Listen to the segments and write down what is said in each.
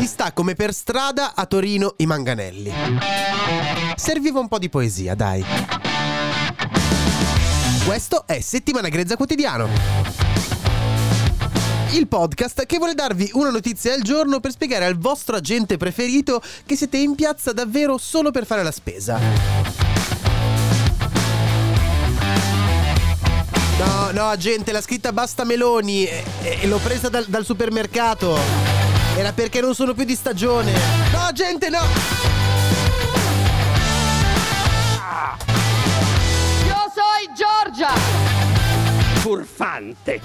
Si sta come per strada a Torino i manganelli. Serviva un po' di poesia, dai. Questo è Settimana Grezza Quotidiano. Il podcast che vuole darvi una notizia al giorno per spiegare al vostro agente preferito che siete in piazza davvero solo per fare la spesa. No, no, agente, la scritta basta Meloni e, e l'ho presa dal, dal supermercato. Era perché non sono più di stagione. No, agente, no! Io sono Giorgia! furfante.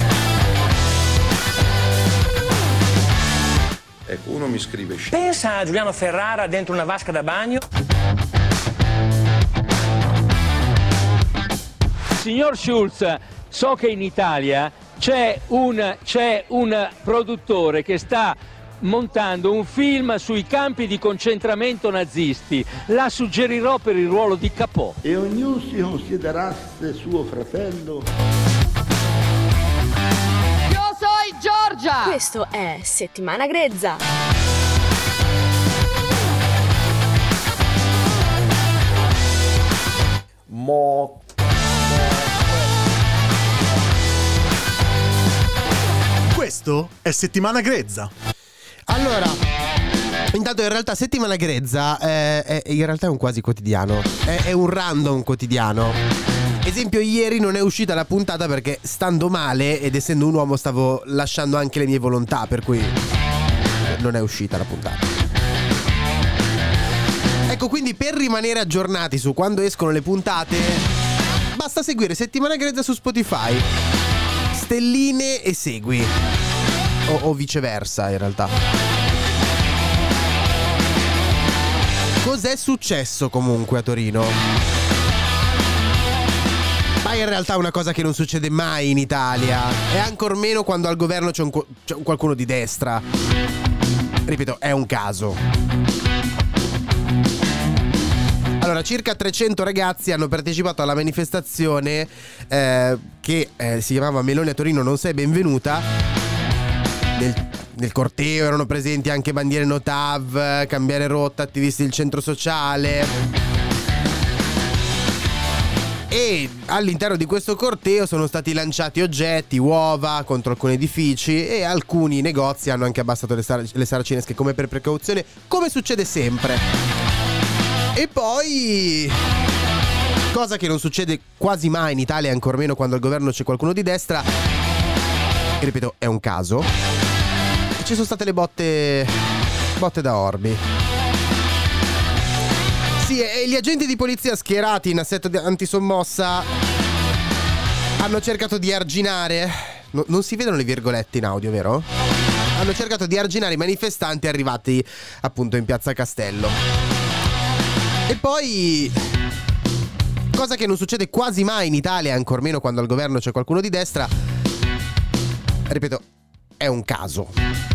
Ecco, uno mi scrive "Sci- Pensa a Giuliano Ferrara dentro una vasca da bagno. Signor Schulz, so che in Italia c'è un, c'è un produttore che sta montando un film sui campi di concentramento nazisti. La suggerirò per il ruolo di Capò. e ognuno si considerasse suo fratello. Io sono Giorgia! Questo è Settimana Grezza. Mo Questo è Settimana Grezza. Allora, intanto in realtà settimana grezza eh, è, in realtà è un quasi quotidiano, è, è un random quotidiano. Esempio, ieri non è uscita la puntata perché stando male ed essendo un uomo stavo lasciando anche le mie volontà, per cui non è uscita la puntata. Ecco, quindi per rimanere aggiornati su quando escono le puntate, basta seguire Settimana Grezza su Spotify. Stelline e segui. O, o viceversa, in realtà. Cos'è successo comunque a Torino? Ma in realtà è una cosa che non succede mai in Italia. E ancor meno quando al governo c'è, un c'è un qualcuno di destra. Ripeto, è un caso. Allora, circa 300 ragazzi hanno partecipato alla manifestazione eh, che eh, si chiamava Meloni a Torino non sei benvenuta. Nel, nel corteo erano presenti anche bandiere Notav, cambiare rotta, attivisti del centro sociale. E all'interno di questo corteo sono stati lanciati oggetti, uova contro alcuni edifici e alcuni negozi hanno anche abbassato le, sar- le saracinesche come per precauzione, come succede sempre. E poi cosa che non succede quasi mai in Italia, ancor meno quando al governo c'è qualcuno di destra. Che ripeto, è un caso. Ci sono state le botte botte da Orbi. Sì, e gli agenti di polizia schierati in assetto antisommossa hanno cercato di arginare. no- non si vedono le virgolette in audio, vero? Hanno cercato di arginare i manifestanti arrivati appunto in piazza Castello. E poi. Cosa che non succede quasi mai in Italia, ancor meno quando al governo c'è qualcuno di destra. Ripeto, è un caso.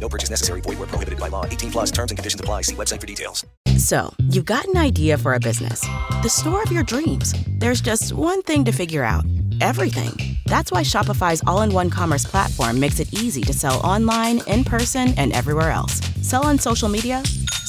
No purchase necessary. Void where prohibited by law. 18 plus terms and conditions apply. See website for details. So, you've got an idea for a business, the store of your dreams. There's just one thing to figure out everything. That's why Shopify's all in one commerce platform makes it easy to sell online, in person, and everywhere else. Sell on social media,